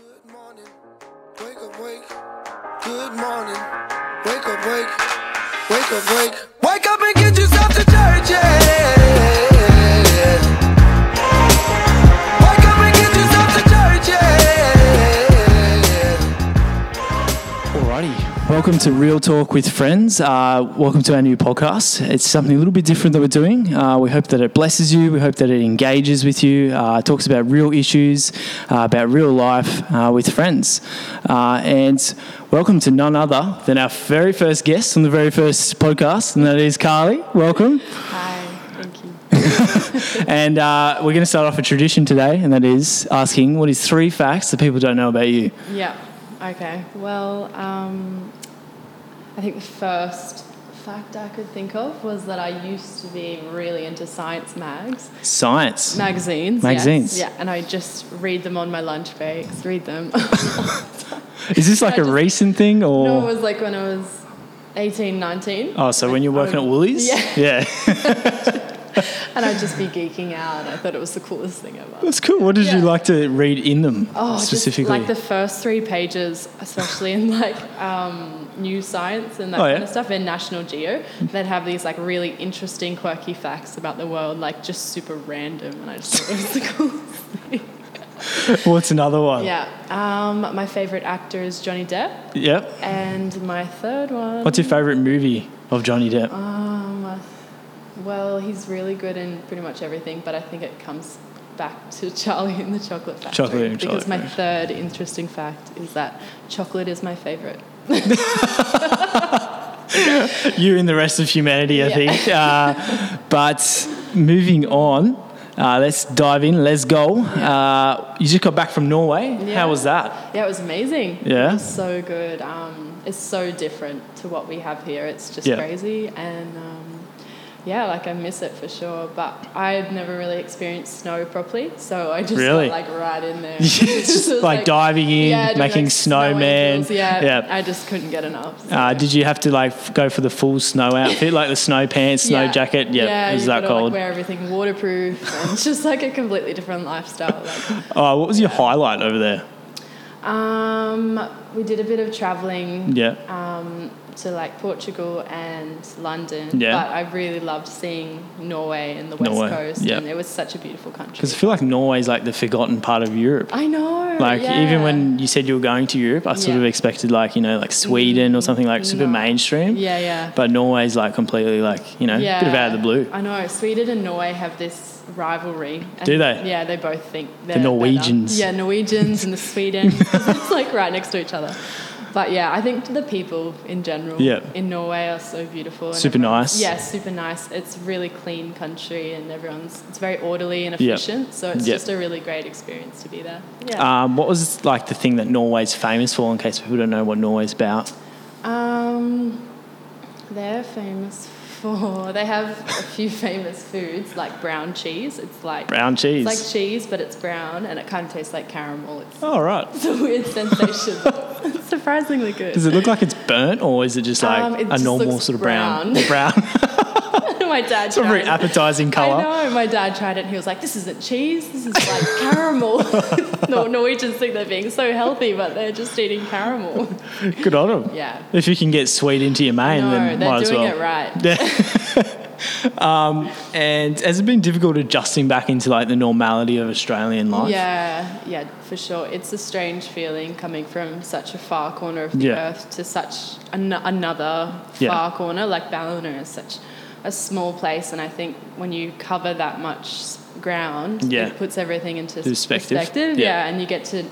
Good morning. Wake up, wake. Good morning. Wake up, wake. Wake up, wake. Wake up and get yourself to church, yeah. Welcome to Real Talk with Friends. Uh, welcome to our new podcast. It's something a little bit different that we're doing. Uh, we hope that it blesses you. We hope that it engages with you. Uh, talks about real issues, uh, about real life uh, with friends. Uh, and welcome to none other than our very first guest on the very first podcast, and that is Carly. Welcome. Hi, thank you. And uh, we're going to start off a tradition today, and that is asking what is three facts that people don't know about you. Yeah, okay. Well, um, I think the first fact I could think of was that I used to be really into science mags. Science. Magazines. yes. Magazines. Yeah, and I just read them on my lunch breaks, read them. Is this like a just- recent thing, or? no, it was like when I was 18, 19. Oh, so when you're working at Woolies? Yeah. Yeah. And I'd just be geeking out. I thought it was the coolest thing ever. That's cool. What did you like to read in them Oh, specifically? Like the first three pages, especially in like um, new science and that Oh, yeah? kind of stuff, in National Geo, they'd have these like really interesting, quirky facts about the world, like just super random, and I just thought it was the coolest thing. What's another one? Yeah. Um, my favorite actor is Johnny Depp, Yep. and my third one. What's your favourite movie of Johnny Depp? Um, well, he's really good in pretty much everything, but I think it comes back to Charlie in the Chocolate Factory. Chocolate and because Chocolate my Factory. third interesting fact is that chocolate is my favorite. you and the rest of humanity, I Yeah. think. Uh, but moving on, uh, let's dive in. Let's go. Uh, you just got back from Norway. Yeah. How was that? Yeah, it was amazing. Yeah? It was so good. Um, it's so different to what we have here. It's just Yeah. crazy. And um, yeah, like I miss it for sure. But I had never really experienced snow properly. So I just Really? got like right in there. It's just was like diving in, yeah, making like, snowmen. Yeah, Yeah. I just couldn't get enough. so- Uh, did you have to like f- go for the full snow outfit, like the snow pants, snow Yeah. jacket? Yep. Yeah, it was that gotta, cold. Like, wear everything waterproof, and it's just like a completely different lifestyle. Like, oh, what was your highlight over there? um, we did a bit of traveling. Yeah. um, to like Portugal and London. Yeah. But I really loved seeing Norway and the West Norway, Coast, yeah. and it was such a beautiful country. Because I feel like Norway's like the forgotten part of Europe. I know. Like yeah. even when you said you were going to Europe, I sort Yeah. Of expected like you know like Sweden or something like super No. mainstream. Yeah, yeah. But Norway's like completely like you know yeah. bit of out of the blue. I know. Sweden and Norway have this rivalry. Do they? Yeah, they both think they're The Norwegians. better. Yeah, Norwegians and the Sweden. it's like right next to each other. But yeah, I think the people in general Yeah. in Norway are so beautiful. and Super nice. Yeah, super nice. It's really clean country and everyone's it's very orderly and efficient. So it's Yeah. just a really great experience to be there. Yeah. Um, what was like the thing that Norway's famous for? In case people don't know what Norway's about. Um, they're famous for. They have a few famous foods like brown cheese. It's like Brown cheese. It's like cheese, but it's brown and it kind of tastes like caramel. It's, oh right. it's a weird sensation. it's surprisingly good. Does it look like it's burnt or is it just like Um, it a just normal looks sort of brown? brown. Brown. my dad it's a very appetizing I colour. know. My dad tried it and he was like, "This isn't cheese. This is like caramel." no, Norwegians think they're being so healthy, but they're just eating caramel. Good on them. Yeah. If you can get sweet into your main, no, then they're might as doing well. it right. Yeah. um, and has it been difficult adjusting back into like the normality of Australian life? Yeah, yeah, for sure. It's a strange feeling coming from such a far corner of the Yeah. earth to such an- another Yeah. far corner. Like Ballina is such a small place, and I think when you cover that much ground, Yeah. it puts everything into Perspective. perspective. Yeah. Yeah. and you get to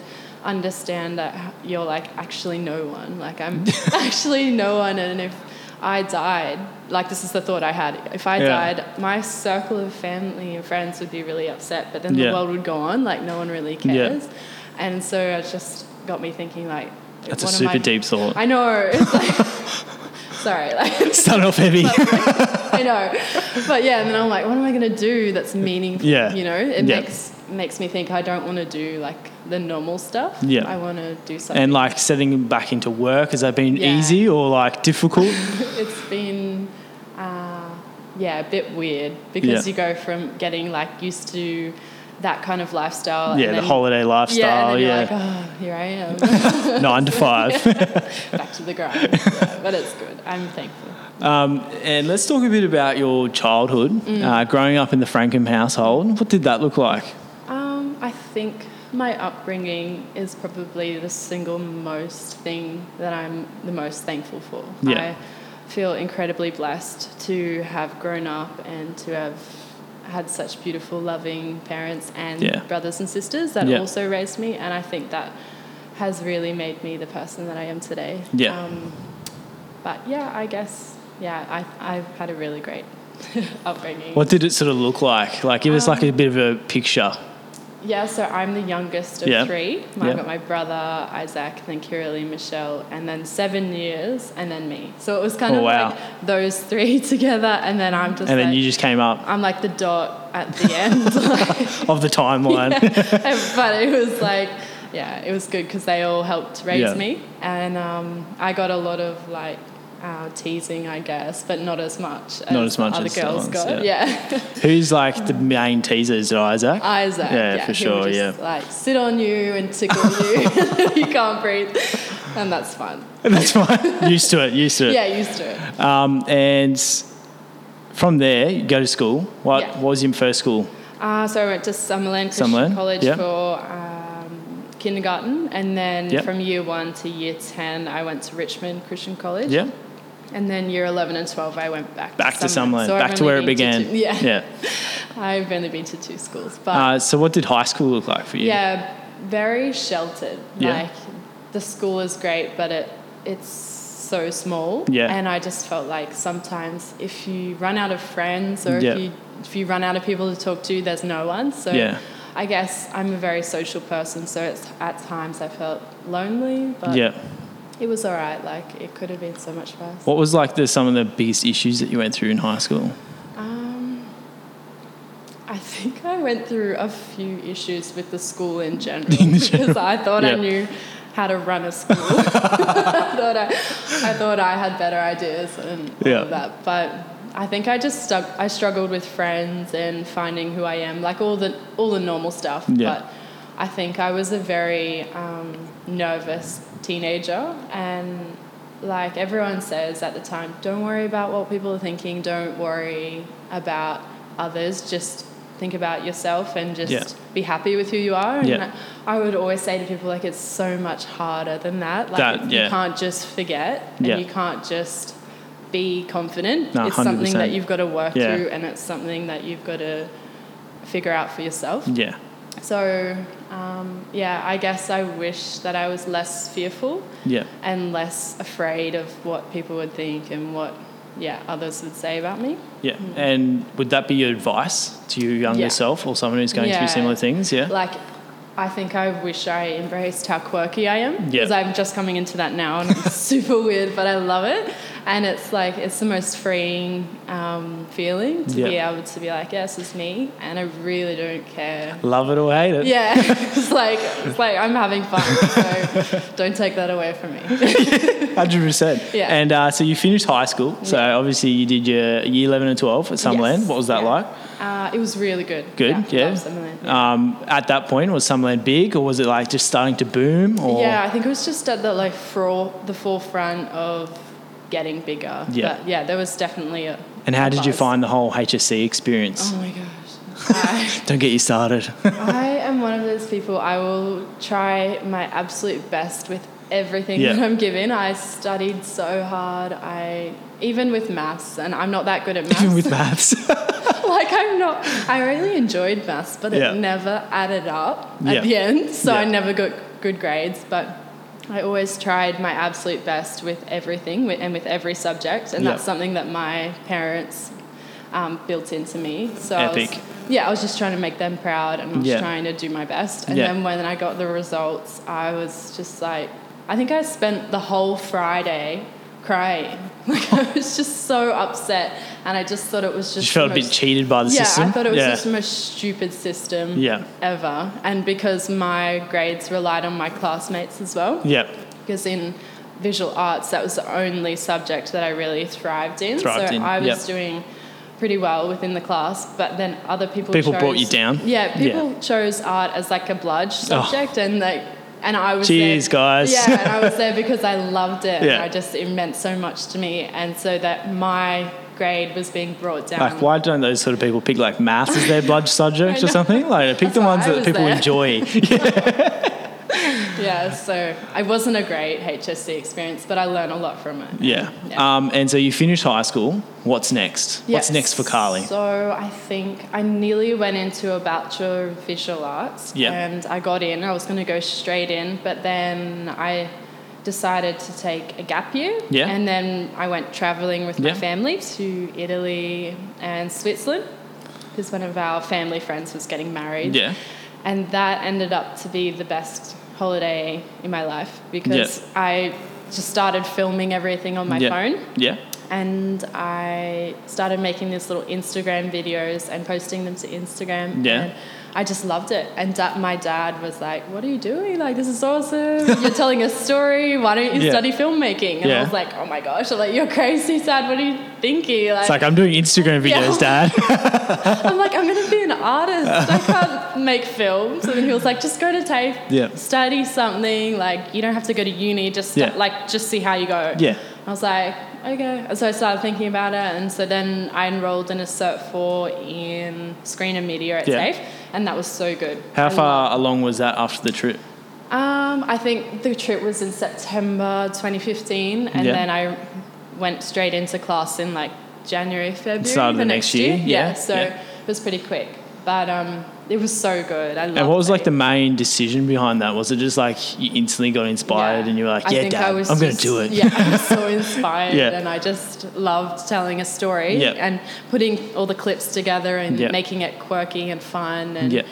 understand that you're like actually no one. Like I'm actually no one, and if I died, like this is the thought I had. If I Yeah. died, my circle of family and friends would be really upset, but then Yeah. the world would go on. Like no one really Yeah. cares, and so it just got me thinking. Like That's a super I- deep thought. I know. It's like, sorry, like off heavy. I know, but yeah, and then I'm like, what am I gonna do that's meaningful? Yeah. you know, it Yeah. makes makes me think I don't want to do like the normal stuff. Yeah. I want to do something. and like setting back into work, has that been Yeah. easy or like difficult? it's been uh, yeah a bit weird because Yeah. you go from getting like used to that kind of lifestyle. Yeah, and the then- holiday Yeah, lifestyle. Yeah, you're like, oh, here I am, nine to five. back to the grind. Yeah, but it's good. I'm thankful. Um, and let's talk a bit about your childhood, Mm. uh, growing up in the Frankham household. What did that look like? Um, I think my upbringing is probably the single most thing that I'm the most thankful for. Yeah. I feel incredibly blessed to have grown up and to have had such beautiful, loving parents and Yeah. brothers and sisters that Yeah. also raised me, and I think that has really made me the person that I am today. Yeah. Um, but yeah, I guess yeah, I I've had a really great upbringing. What did it sort of look like? Like, give us like Um, a bit of a picture. Yeah, so I'm the youngest of Yeah. three. Yeah. I've got my brother, Isaac, then Kiralee, Michelle, and then seven years, and then me. So it was kind Oh, of wow. like those three together, and then I'm just And then like, you just came up I'm like the dot at the end. like, of the timeline. but it was like, yeah, it was good because they all helped raise Yeah. me, and um, I got a lot of like uh, teasing, I guess, but not as much. As Not as much other as the girls got. yeah. yeah. Who's like the main teaser? Is it Isaac? Isaac. Yeah, Yeah, for he would sure, just, yeah. Like sit on you and tickle you. you can't breathe, and that's fun. That's fine. used to it. Used to it. Yeah, used to it. Um, and from there, you go to school. What, Yeah. what was your first school? Uh, so I went to Summerland Christian Summerland, College yeah. for um, kindergarten, and then Yep. from year one to year ten, I went to Richmond Christian College. Yeah. And then year eleven and twelve, I went back. Back to. Summerland. So I've back to where it began. two- yeah. Yeah. I've only been to two schools, but Uh, so what did high school look like for you? Yeah, very sheltered. Yeah. Like the school is great, but it it's so small. Yeah. And I just felt like sometimes if you run out of friends or Yeah. if you if you run out of people to talk to, there's no one. So Yeah. I guess I'm a very social person, so it's at times I felt lonely, but Yeah. It was all right. Like it could have been so much worse. What was like the some of the biggest issues that you went through in high school? Um, I think I went through a few issues with the school in general because I thought Yeah. I knew how to run a school. I thought I, I thought I had better ideas and all Yeah. of that, but I think I just stuck. I struggled with friends and finding who I am, like all the all the normal stuff. Yeah. But I think I was a very um, nervous teenager and like everyone says at the time, don't worry about what people are thinking, don't worry about others, just think about yourself and just Yeah. be happy with who you are. And Yeah. I would always say to people, like, it's so much harder than that. Like, That- you can't just forget and Yeah. you can't just be confident. No, it's something 100%. that you've got to work Yeah. through and it's something that you've got to figure out for yourself. Yeah. So, um, yeah, I guess I wish that I was less fearful Yeah. and less afraid of what people would think and what, yeah, others would say about me. Yeah. And would that be your advice to your younger Yeah. self or someone who's going Yeah. through similar things? Yeah. Like, I think I wish I embraced how quirky I am because I'm just coming into that now and it's super weird, but I love it. And it's like, it's the most freeing um, feeling to be able to be like, yes, it's me, and I really don't care. Love it or hate it. Yeah, it's like it's like I'm having fun, so don't take that away from me. Hundred percent. Yeah. And uh, so you finished high school. So Yeah. obviously you did your year eleven and twelve at Summerland. Yes. What was that Yeah. like? Uh, it was really good. Good. Yeah. Summerland. Um, at that point, was Summerland big, or was it like just starting to boom? Or Yeah, I think it was just at the like for the forefront of getting bigger. Yeah. But yeah, there was definitely a. And how a did you find the whole HSC experience? Oh my gosh. I, Don't get you started. I am one of those people. I will try my absolute best with everything Yeah. that I'm given. I studied so hard. I even with maths, and I'm not that good at maths. Even with maths. like I'm not. I really enjoyed maths, but it Yeah. never added up Yeah. at the end, so I never got good grades. But I always tried my absolute best with everything and with every subject, and Yeah. that's something that my parents um, built into me. So I was- yeah, I was just trying to make them proud, and I was Yeah. trying to do my best. And Yeah. then when I got the results, I was just like, I think I spent the whole Friday crying. Like I was just so upset, and I just thought it was just you felt the a bit cheated by the yeah, system. I thought it was yeah. just the most stupid system Yeah. ever. And because my grades relied on my classmates as well, yeah. because in visual arts, that was the only subject that I really thrived in. Thrived so in, I was yep. doing pretty well within the class, but then other people People chose, brought you down? Yeah, people chose art as like a bludge subject, oh. and like, and I was Cheers, there, guys. Yeah, and I was there because I loved it. Yeah. and I just it meant so much to me, and so that my grade was being brought down. Like, why don't those sort of people pick like maths as their bludge subject or something? Like, pick the ones that people there. enjoy. Yeah, so I wasn't a great HSC experience, but I learned a lot from it. Yeah. Yeah. Um, and so you finished high school. What's next? What's next for Carly? So I think I nearly went into a Bachelor of Visual Arts Yeah. and I got in. I was going to go straight in, but then I decided to take a gap year. Yeah. And then I went traveling with my Yeah. family to Italy and Switzerland because one of our family friends was getting married. Yeah. And that ended up to be the best holiday in my life because I just started filming everything on my yeah. phone Yeah. and I started making these little Instagram videos and posting them to Instagram. Yeah. I just loved it. And da- my dad was like, What are you doing? Like, this is awesome. You're telling a story. Why don't you Yeah. study filmmaking? And Yeah. I was like, Oh my gosh. I'm like, You're crazy, Dad. What are you thinking? Like, It's like I'm doing Instagram videos, Yeah. Dad. I'm like, I'm going to be an artist. I can't make films. And then he was like, Just go to TAFE, Yeah. study something. Like, you don't have to go to uni. Just, Yeah. like, just see how you go. Yeah. I was like, okay. So I started thinking about it, and so then I enrolled in a Cert 4 in Screen and Media at Yeah. TAFE, and that was so good. How I far along was that after the trip? Um, I think the trip was in September 2015, and Yeah. then I went straight into class in like January, February. Start of the next year, yeah, so yeah. it was pretty quick, but um, it was so good. I loved And what was like it. the main decision behind that? Was it just like you instantly got inspired Yeah. and you were like, I yeah, Dad, I'm going to do it. Yeah, I was so inspired, Yeah. and I just loved telling a story Yeah. and putting all the clips together and making it quirky and fun. And.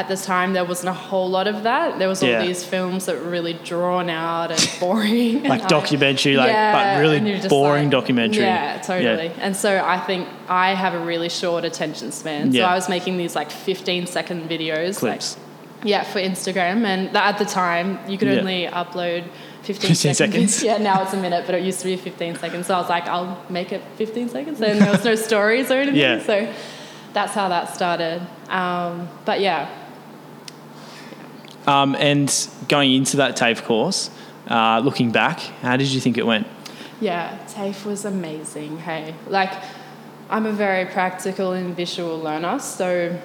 At the time, there wasn't a whole lot of that. There was all Yeah. these films that were really drawn out and boring, and Like I- documentary, like, Yeah, but really and boring like- documentary. Yeah, totally. And so I think I have a really short attention span. So Yeah. I was making these like 15 second videos, like Clips. yeah, for Instagram, and that, at the time you could Yeah. only upload 15, 15 seconds. Yeah, now it's a minute, but it used to be 15 seconds. So I was like, I'll make it 15 seconds, and there was no stories or anything. Yeah. So that's how that started. Um, but yeah, Um, and going into that TAFE course, uh, looking back, how did you think it went? yeah, TAFE was amazing. Hey, like I'm a very practical and visual learner, so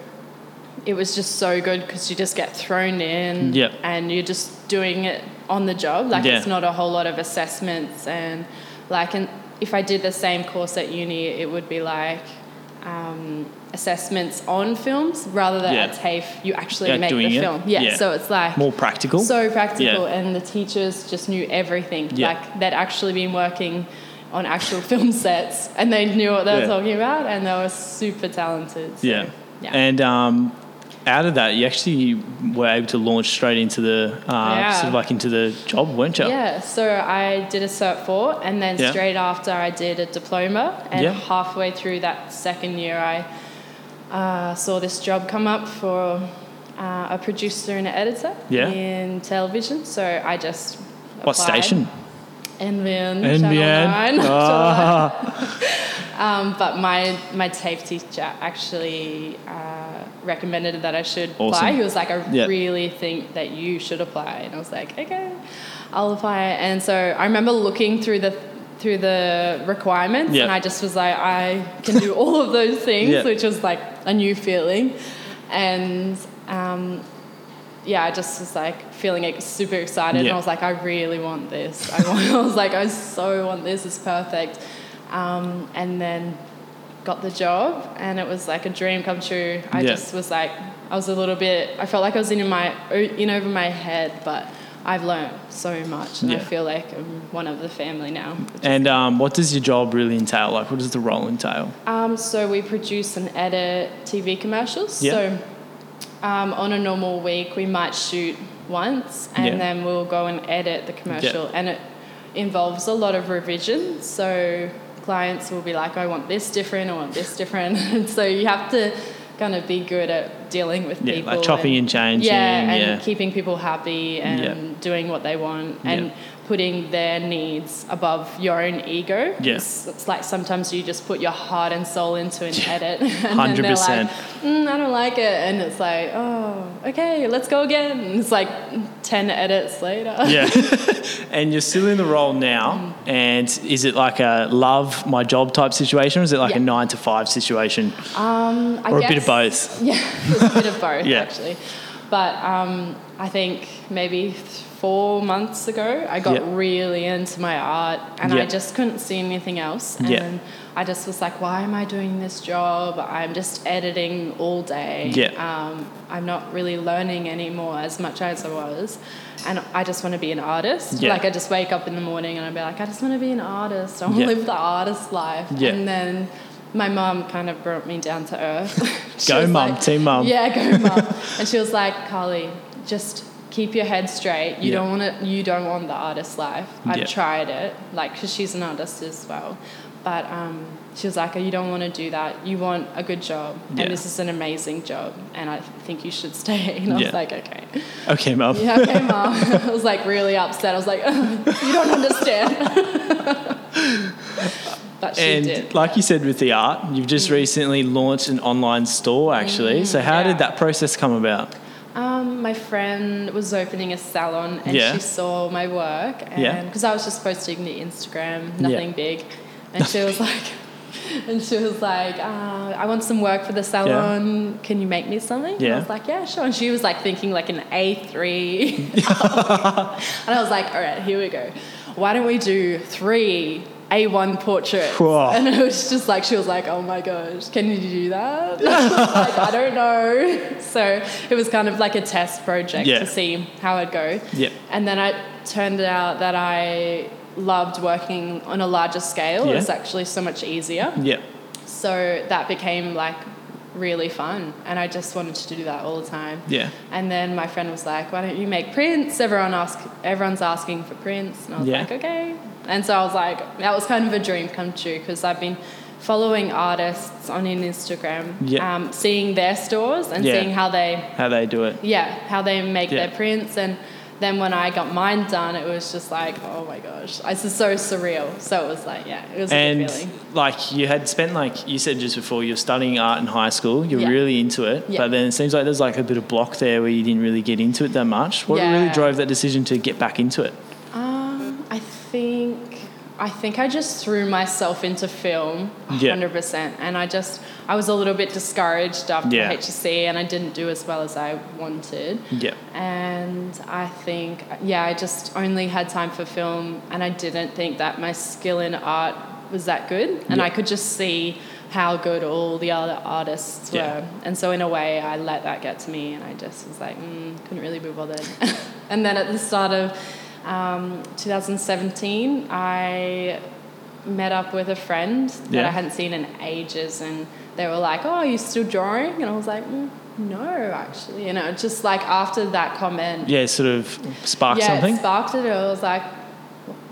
it was just so good because you just get thrown in Yep. and you're just doing it on the job. Like Yeah. it's not a whole lot of assessments and like and if I did the same course at uni, it would be like um, assessments on films rather than Yeah. at TAFE you actually Yeah, make the film. Yeah, Yeah. so it's like More practical? so practical, and the teachers just knew everything. Yeah. Like they'd actually been working on actual film sets, and they knew what they were talking about, and they were super talented. So, yeah. yeah. And um, out of that, you actually were able to launch straight into the uh, Yeah. sort of like into the job, weren't you? Yeah, so I did a Cert 4, and then Yeah. straight after I did a diploma, and Yeah. halfway through that second year, I uh, saw this job come up for uh, a producer and an editor Yeah. in television. So I just applied. What station? NBN. NBN. Channel 9. Ah. Um, but my my TAFE teacher actually uh, recommended that I should apply. He was like, I Yeah. really think that you should apply, and I was like, okay, I'll apply. And so I remember looking through the through the requirements, Yeah. and I just was like, I can do all of those things, Yeah. which was like a new feeling, and. Um, yeah, I just was like feeling ex- super excited, and I was like, I really want this. I, want, I was like, I so want this. It's perfect. Um, and then got the job, and it was like a dream come true. I just was like, I was a little bit. I felt like I was in my in over my head, but I've learned so much, and I feel like I'm one of the family now. And um, what does your job really entail? Like, what does the role entail? Um, so we produce and edit TV commercials. Yeah. So um, on a normal week, we might shoot once, and Yeah. then we'll go and edit the commercial, and it involves a lot of revision. So clients will be like, "I want this different. I want this different." and so you have to kind of be good at dealing with Yeah, people. like chopping and changing, Yeah, and yeah. keeping people happy and Yeah. doing what they want and. Putting their needs above your own ego. Yeah. It's, it's like sometimes you just put your heart and soul into an edit. And then they're like, mm, I don't like it. And it's like, oh, okay, let's go again. And it's like 10 edits later. Yeah. and you're still in the role now. Mm. And is it like a love my job type situation or is it like a nine to five situation? Um, I or a bit of both? Yeah, it's a bit of both Yeah. actually. But um, I think maybe four months ago, I got Yeah. really into my art and Yeah. I just couldn't see anything else. And Yeah. I just was like, why am I doing this job? I'm just editing all day. Um, I'm not really learning anymore as much as I was. And I just want to be an artist. Like I just wake up in the morning and I'd be like, I just want to be an artist. I want to live the artist life. And then my mom kind of brought me down to earth. Go mum, like- team mum. Yeah, go mum. and she was like, Carly, just keep your head straight. You Yeah. don't want to. You don't want the artist life. I've Yeah. tried it, like, because she's an artist as well. But um, she was like, you don't want to do that. You want a good job, Yeah. and this is an amazing job, and I think you should stay. And I Yeah. was like, okay, Okay, mum. yeah, okay, mom. I was like really upset. I was like, you don't understand. but she And did. like you said with the art, you've just recently launched an online store actually. so how Mm. yeah. did that process come about? My friend was opening a salon and Yeah. she saw my work and Yeah. because I was just posting the Instagram, Yeah. nothing big, and she was like, and she was like, uh, I want some work for the salon. Yeah. Can you make me something? And Yeah. I was like, yeah, sure. And she was like thinking like an A three, and I was like, all right, here we go. Why don't we do three? A1 portraits. Whoa. And it was just like, she was like, oh my gosh, can you do that? I like, I don't know. So it was kind of like a test project Yeah. to see how it'd go. Yeah. And then it turned out that I loved working on a larger scale. Yeah. It was actually so much easier. Yeah. So that became like really fun. And I just wanted to do that all the time. Yeah. And then my friend was like, "Why don't you make prints? Everyone ask, everyone's asking for prints." And I was Yeah. like, "Okay." And so I was like, that was kind of a dream come true because I've been following artists on Instagram, Yeah. um, seeing their stores and Yeah. seeing how they, How they do it. yeah, how they make Yeah. their prints. And then when I got mine done, it was just like, oh my gosh, this is so surreal. So it was like, yeah, it was a And like you had spent like you said just before you're studying art in high school, you're Yeah. really into it, Yeah. but then it seems like there's like a bit of block there where you didn't really get into it that much. What really drove that decision to get back into it? Um, I think I think I just threw myself into film, Yeah. hundred percent, and I just I was a little bit discouraged after Yeah. HSC, and I didn't do as well as I wanted. Yeah. And I think, yeah, I just only had time for film, and I didn't think that my skill in art was that good, and Yeah. I could just see how good all the other artists Yeah. were. And so, in a way, I let that get to me, and I just was like, mm, couldn't really be bothered. and then at the start of um, 2017, I met up with a friend that Yeah. I hadn't seen in ages, and they were like, "Oh, are you still drawing?" And I was like, mm, "No, actually." You know, just like after that comment, Yeah, sort of sparked yeah, something. it sparked it. I was like,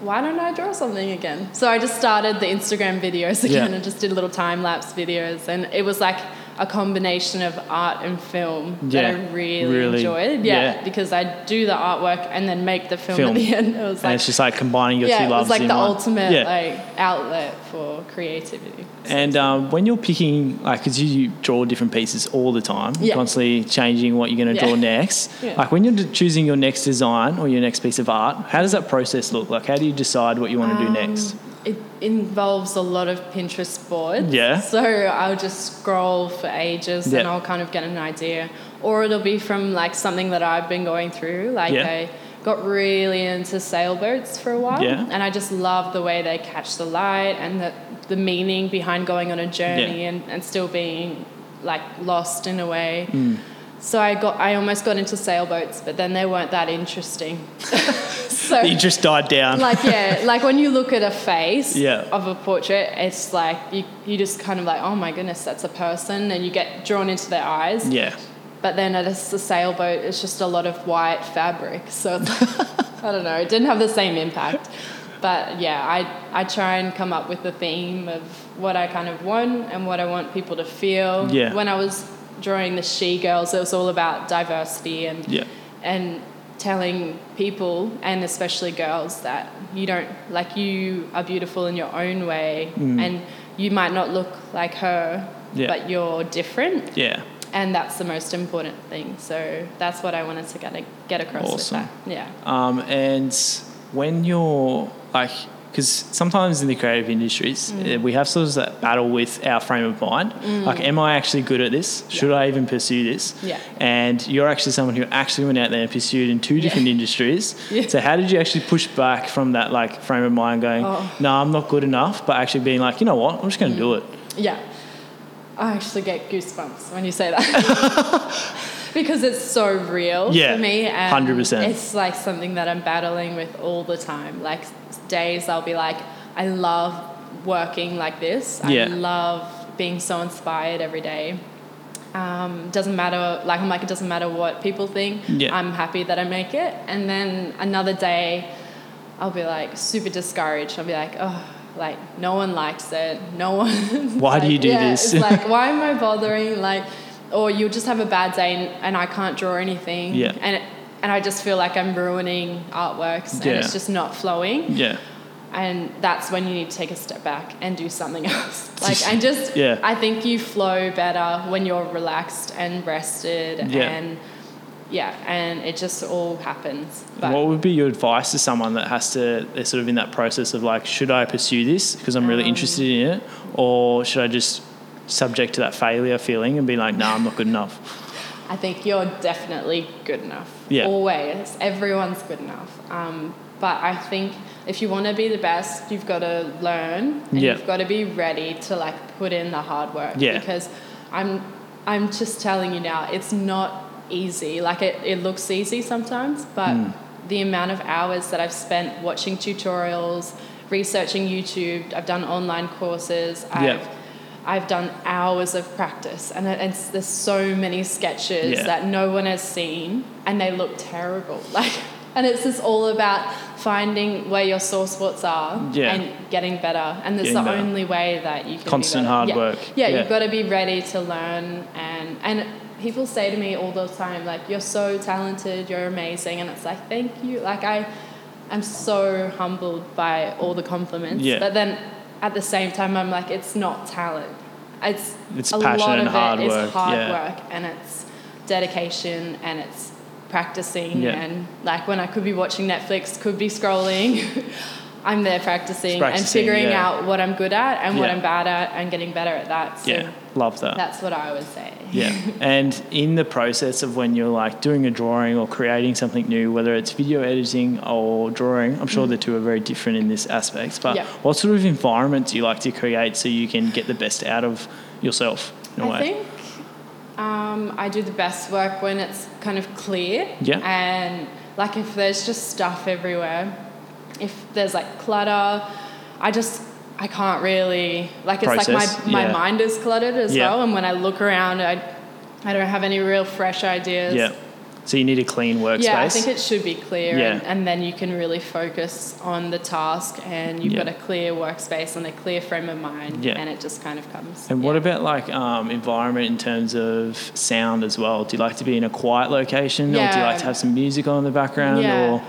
"Why don't I draw something again?" So I just started the Instagram videos again Yeah. and just did little time lapse videos, and it was like a combination of art and film Yeah, that I really, really, enjoyed. Yeah, yeah. because I do the artwork and then make the film, Film. at the end. It was and like it's just like combining your yeah, two it loves was like the one. ultimate Yeah. like outlet for creativity. And um, when you're picking, like, because you draw different pieces all the time, Yeah. constantly changing what you're going to Yeah. draw next. Yeah. Like, when you're choosing your next design or your next piece of art, how does that process look? Like, how do you decide what you want to Um, do next? It involves a lot of Pinterest boards. Yeah. So I'll just scroll for ages and I'll kind of get an idea. Or it'll be from like something that I've been going through. Like Yeah. I got really into sailboats for a while. Yeah. And I just love the way they catch the light and the, the meaning behind going on a journey and, and still being like lost in a way. Mm. So I got I almost got into sailboats, but then they weren't that interesting. so you just died down. like yeah, like when you look at a face Yeah. of a portrait, it's like you, you just kind of like, oh my goodness, that's a person, and you get drawn into their eyes. yeah. But then at a, a sailboat, it's just a lot of white fabric, so I don't know, it didn't have the same impact. But yeah, I I try and come up with a theme of what I kind of want and what I want people to feel. Yeah. When I was drawing the she girls, it was all about diversity and Yeah. and telling people and especially girls that you don't like you are beautiful in your own way and you might not look like her Mm. Yeah. but you're different Yeah. and that's the most important thing so that's what i wanted to get, get across Awesome. with that yeah Um, and when you're like, because sometimes in the creative industries, Mm. uh, we have sort of that battle with our frame of mind. Like, am I actually good at this? Should I even pursue this? Yeah. And you're actually someone who actually went out there and pursued in two different industries. Yeah. So, how did you actually push back from that like frame of mind, going, Oh. "No, I'm not good enough," but actually being like, "You know what? I'm just going to do it." Yeah. I actually get goosebumps when you say that. because it's so real Yeah, for me. And 100%. It's like something that I'm battling with all the time. Like days I'll be like, I love working like this. Yeah. I love being so inspired every day. Um, doesn't matter, like I'm like, it doesn't matter what people think. Yeah. I'm happy that I make it. And then another day, I'll be like super discouraged. I'll be like, oh, like no one likes it. No one. Why do you do yeah, this? It's like, why am I bothering? Like, or you'll just have a bad day and, and I can't draw anything. Yeah. And it, and I just feel like I'm ruining artworks and Yeah. it's just not flowing. Yeah. And that's when you need to take a step back and do something else. Like, and just, yeah. I think you flow better when you're relaxed and rested Yeah. and yeah, and it just all happens. But what would be your advice to someone that has to, they're sort of in that process of like, should I pursue this because I'm really Um, interested in it? Or should I just subject to that failure feeling and be like, no, I'm not good enough? I think you're definitely good enough. Yeah. Always. Everyone's good enough. Um, but I think if you want to be the best, you've got to learn and Yeah. you've got to be ready to like put in the hard work. Yeah. Because I'm, I'm just telling you now, it's not easy. Like it, it looks easy sometimes, but Hmm. the amount of hours that I've spent watching tutorials, researching YouTube, I've done online courses, Yeah. I've done hours of practice, and there's so many sketches Yeah. that no one has seen, and they look terrible. Like, and it's just all about finding where your sore spots are Yeah. and getting better. And that's the better. only way that you can be Constant better. hard Yeah. work. Yeah, Yeah. you've got to be ready to learn, and and people say to me all the time, like, "You're so talented, you're amazing," and it's like, "Thank you." Like I. I'm so humbled by all the compliments. Yeah. But then at the same time, I'm like, it's not talent. It's, It's a passion lot and of hard it is work, hard yeah. work and it's dedication and it's practicing Yeah. and like when I could be watching Netflix, could be scrolling. I'm there practicing, and figuring yeah. out what I'm good at and what I'm bad at and getting better at that. So Yeah. Love that. that's what I would say. Yeah. and in the process of when you're like doing a drawing or creating something new, whether it's video editing or drawing, I'm sure the two are very different in this aspect. But Mm. Yeah. what sort of environment do you like to create so you can get the best out of yourself in a I way? I think um, I do the best work when it's kind of clear. Yeah. And like if there's just stuff everywhere, if there's like clutter, I just I can't really like it's Process, like my my yeah. mind is cluttered as Yeah. well. And when I look around, I I don't have any real fresh ideas. yeah. So you need a clean workspace. Yeah, I think it should be clear, Yeah. and, and then you can really focus on the task, and you've Yeah. got a clear workspace and a clear frame of mind, Yeah. and it just kind of comes. and what about like um, environment in terms of sound as well? Do you like to be in a quiet location, or do you like to have some music on in the background? Yeah. Or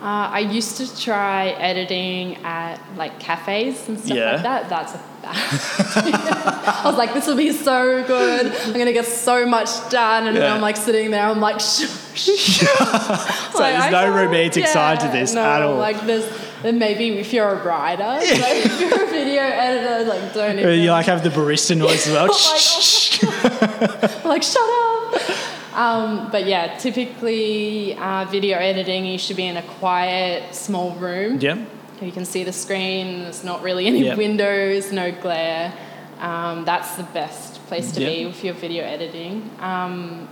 Uh, I used to try editing at like cafes and stuff Yeah. like that. That's a I was like, this will be so good. I'm gonna get so much done, and then Yeah. I'm like sitting there. I'm like, shh, shh. So there's no romantic side to this no, at all. Like there's, then maybe if you're a writer, like if you're a video editor, like don't even. you like have the barista noise as well? Oh like shut up. Um, but yeah, typically uh, video editing, you should be in a quiet, small room. Yep. You can see the screen. There's not really any Yep. windows, no glare. Um, that's the best place to Yep. be if you're video editing. Um,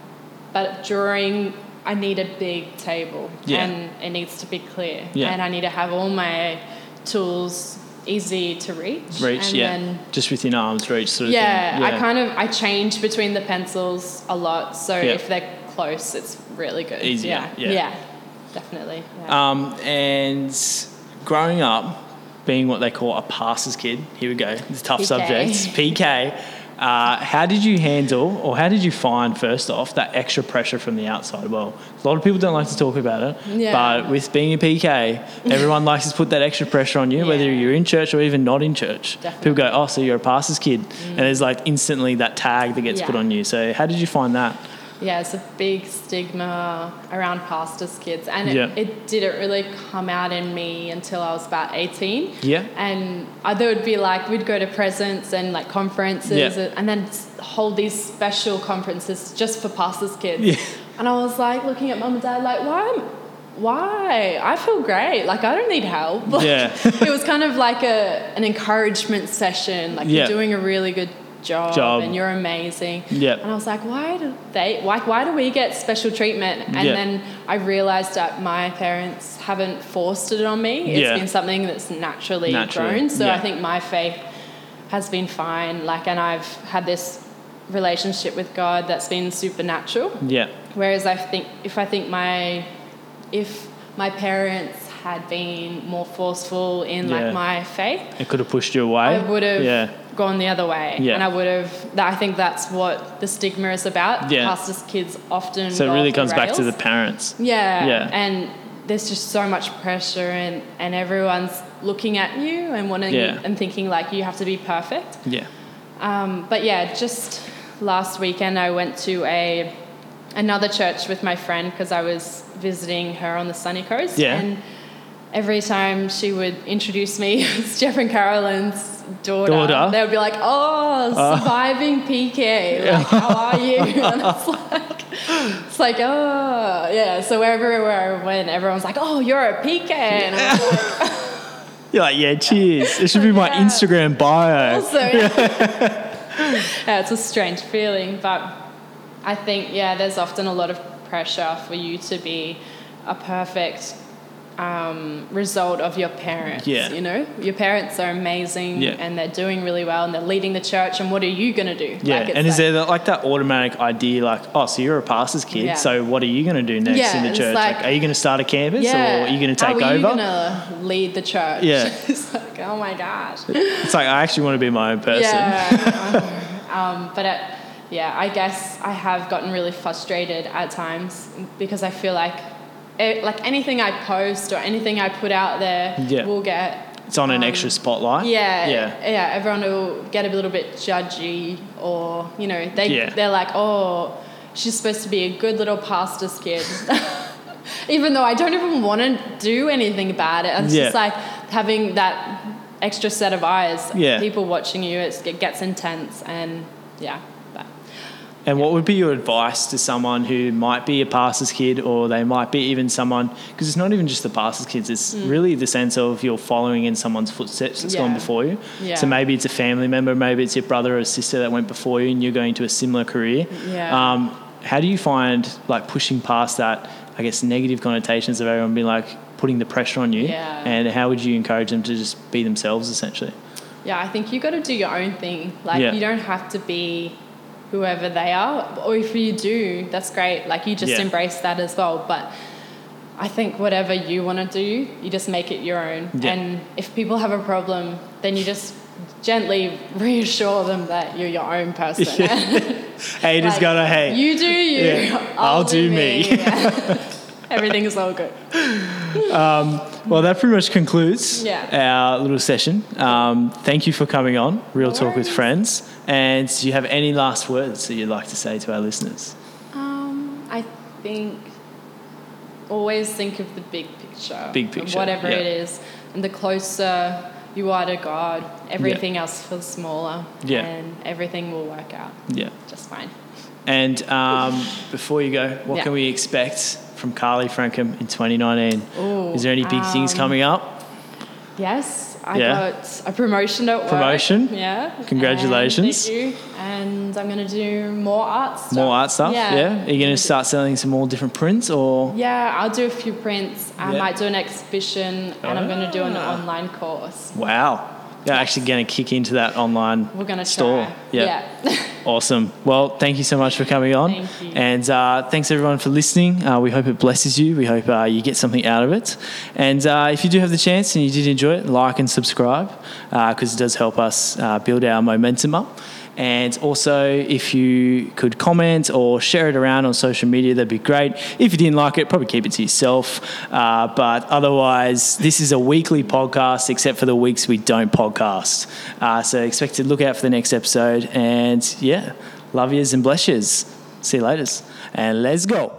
but drawing, I need a big table, Yeah. and it needs to be clear. Yeah. And I need to have all my tools easy to reach. Reach, and yeah. Then, Just within arm's reach sort of yeah, thing. I kind of I change between the pencils a lot. So Yeah. if they're close, it's really good. Easier, Yeah, yeah. definitely. Yeah. Um, and growing up, being what they call a passer's kid, here we go, it's a tough PK. subject, PK. Uh, how did you handle, or how did you find, first off, that extra pressure from the outside world? A lot of people don't like to talk about it, Yeah. but with being a PK, everyone likes to put that extra pressure on you, whether you're in church or even not in church. Definitely. People go, "Oh, so you're a pastor's kid," and there's like instantly that tag that gets put on you. So, how did you find that? Yeah, it's a big stigma around pastors' kids, and it, Yeah. it didn't really come out in me until I was about 18. Yeah. And there would be like, we'd go to presents and like conferences, Yeah. and then hold these special conferences just for pastors' kids. Yeah. And I was like looking at mum and dad, like, why? am- Why? I feel great. Like I don't need help. Yeah. it was kind of like a an encouragement session. Like Yeah. you're doing a really good job, Job. and you're amazing. Yeah. And I was like, why do they? Why, why do we get special treatment? And Yeah. then I realized that my parents haven't forced it on me. It's Yeah. been something that's naturally, Naturally, grown. So yeah. I think my faith has been fine. Like, and I've had this relationship with God that's been supernatural. Yeah. Whereas I think if I think my if my parents had been more forceful in Yeah. like my faith, It could have pushed you away. I would have Yeah. Gone the other way, Yeah. and I would have. That, I think that's what the stigma is about. Yeah. Pastors' kids often. So it really comes back to the parents. Yeah. Yeah. And there's just so much pressure, and and everyone's looking at you and wanting Yeah. and thinking like you have to be perfect. Yeah. Um, but yeah, just last weekend I went to a another church with my friend because I was visiting her on the sunny coast. Yeah. And every time she would introduce me as Jeff and Carolyn's daughter, Daughter. they would be like, "Oh, uh. surviving PK, like how are you?" And it's like, it's like, oh yeah. So wherever I went, everyone's like, "Oh, you're a PK," and I was like, You're like, yeah, cheers. It should be my Yeah. Instagram bio. also yeah. yeah, it's a strange feeling but i think yeah there's often a lot of pressure for you to be a perfect um, result of your parents Yeah. you know your parents are amazing Yeah. and they're doing really well and they're leading the church and what are you going to do Yeah, Like, and is like- there like that automatic idea, like, oh, so you're a pastor's kid, Yeah. so what are you going to do next Yeah, in the church? like- Like, are you going to start a campus, or are you going to take How are you over? gonna lead the church Yeah. it's like oh my gosh It's like I actually want to be my own person. Yeah. um, but it, yeah, I guess I have gotten really frustrated at times because I feel like it, like anything I post or anything I put out there Yeah. will get It's on an Um, extra spotlight. yeah, yeah, yeah. Everyone will get a little bit judgy, or you know, they Yeah. they're like, oh, she's supposed to be a good little pastor's kid, even though I don't even want to do anything about it. It's Yeah. just like having that extra set of eyes, Yeah. people watching you. It's, it gets intense, and yeah, And what would be your advice to someone who might be a pastor's kid, or they might be even someone because it's not even just the pastor's kids; it's really the sense of you're following in someone's footsteps that's gone Mm. Before you. Yeah. So maybe it's a family member, maybe it's your brother or sister that went before you, and you're going to a similar career. Yeah. Um, how do you find like pushing past that? I guess negative connotations of everyone being like putting the pressure on you, Yeah. and how would you encourage them to just be themselves essentially? yeah, I think you got to do your own thing. Like Yeah. you don't have to be whoever they are, or if you do, that's great. Like you just Yeah. embrace that as well. But I think whatever you want to do, you just make it your own. Yeah. And if people have a problem, then you just gently reassure them that you're your own person. Hey, just Like, gonna hey. You do you. Yeah, I'll do me. Yeah. Everything is all good. Well, that pretty much concludes Yeah. our little session. Um, thank you for coming on, Real No Talk with. Friends. And do you have any last words that you'd like to say to our listeners? Um, I think always think of the big picture. Big picture, Whatever yeah. it is. And the closer you are to God, everything else feels smaller. Yeah. And everything will work out Yeah. just fine. And um, before you go, what Yeah. can we expect from Carly Frankham in 2019? Ooh, Is there any big things um, coming up? Yes, I Yeah. got a promotion at work. Promotion? Yeah. Congratulations. And thank you. And I'm going to do more art stuff. More art stuff? Yeah. yeah? Are you going to start selling some more different prints or? Yeah, I'll do a few prints. I Yeah. might do an exhibition, and I'm going to do an Ah. online course. Wow. You're actually going to kick into that online We're to store. try. Yeah. yeah. Awesome. Well, thank you so much for coming on. Thank. And uh, thanks everyone for listening. Uh, we hope it blesses you. We hope uh, you get something out of it. And uh, if you do have the chance and you did enjoy it, like and subscribe because it does help us uh, build our momentum up. And also, if you could comment or share it around on social media, that'd be great. If you didn't like it, probably keep it to yourself. Uh, but otherwise, this is a weekly podcast, except for the weeks we don't podcast. Uh, so expect to look out for the next episode. And yeah, love yous and bless yous. See you later. And let's go.